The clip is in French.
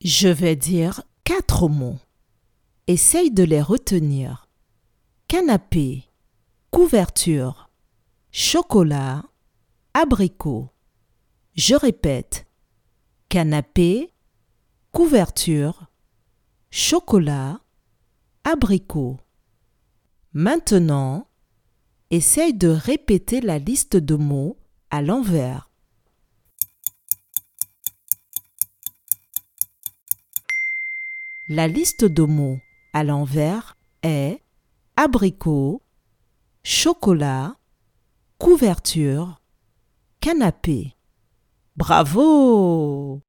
Je vais dire quatre mots. Essaye de les retenir. Canapé, couverture, chocolat, abricot. Je répète. Canapé, couverture, chocolat, abricot. Maintenant, essaye de répéter la liste de mots à l'envers. La liste de mots à l'envers est abricot, chocolat, couverture, canapé. Bravo